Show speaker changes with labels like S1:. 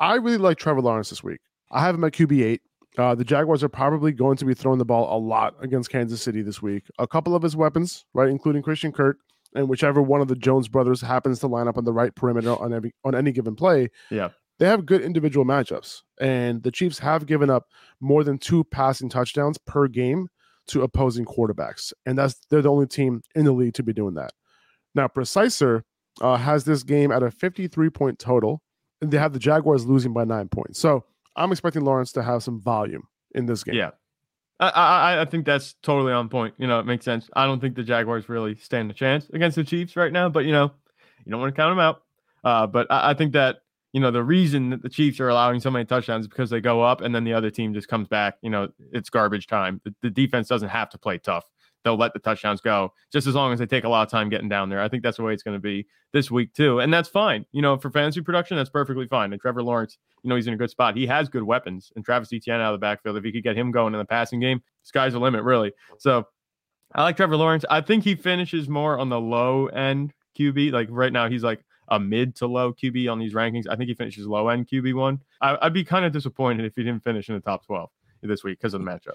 S1: I really like Trevor Lawrence this week. I have him at QB eight. Uh, the Jaguars are probably going to be throwing the ball a lot against Kansas City this week. A couple of his weapons, right, including Christian Kirk, and whichever one of the Jones brothers happens to line up on the right perimeter on every on any given play.
S2: Yeah.
S1: They have good individual matchups, and the Chiefs have given up more than two passing touchdowns per game to opposing quarterbacks, and that's they're the only team in the league to be doing that. Now, Preciser uh, has this game at a 53 point total, they have the Jaguars losing by nine points. So I'm expecting Lawrence to have some volume in this game.
S2: Yeah. I, I I think that's totally on point. You know, it makes sense. I don't think the Jaguars really stand a chance against the Chiefs right now, but you know, you don't want to count them out. Uh, but I, I think that you know the reason that the Chiefs are allowing so many touchdowns is because they go up and then the other team just comes back. You know, it's garbage time. The, the defense doesn't have to play tough they'll let the touchdowns go just as long as they take a lot of time getting down there. I think that's the way it's going to be this week too, and that's fine. You know, for fantasy production, that's perfectly fine. And Trevor Lawrence, you know, he's in a good spot. He has good weapons, and Travis Etienne out of the backfield. If he could get him going in the passing game, sky's the limit, really. So I like Trevor Lawrence. I think he finishes more on the low end QB. Like right now, he's like a mid to low QB on these rankings. I think he finishes low end QB one. I, would be kind of disappointed if he didn't finish in the top twelve this week because of the matchup.